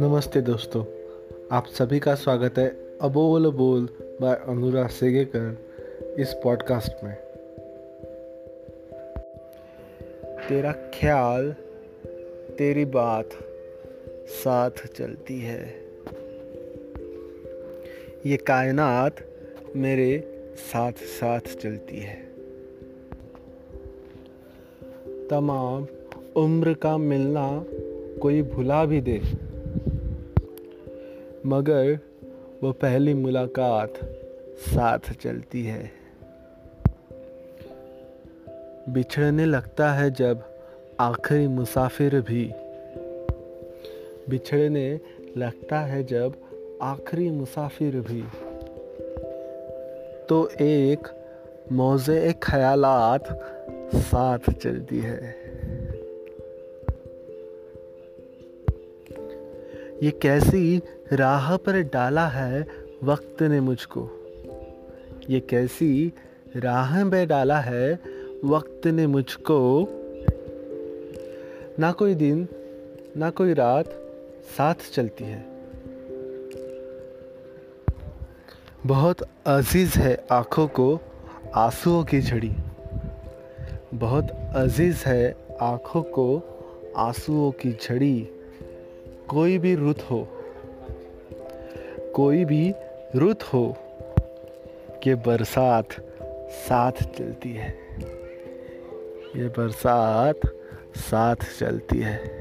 नमस्ते दोस्तों, आप सभी का स्वागत है अबोल बोल बाय अनुराग सेगेकर इस पॉडकास्ट में। तेरा ख्याल, तेरी बात साथ चलती है। ये कायनात मेरे साथ साथ चलती है। तमाम उम्र का मिलना कोई भुला भी दे। मगर वो पहली मुलाकात साथ चलती है। बिछड़ने लगता है जब आखिरी मुसाफिर भी। बिछड़ने लगता है जब आखिरी मुसाफिर भी। तो एक मौजे ख्यालात साथ चलती है। ये कैसी राह पर डाला है वक्त ने मुझको। ये कैसी राह में डाला है वक्त ने मुझको। ना कोई दिन, ना कोई रात साथ चलती है। बहुत अज़ीज़ है आँखों को, आंसुओं की झड़ी। बहुत अज़ीज़ है आँखों को, आंसुओं की झड़ी। कोई भी रुत हो, कोई भी रुत हो, ये बरसात साथ चलती है। ये बरसात साथ चलती है।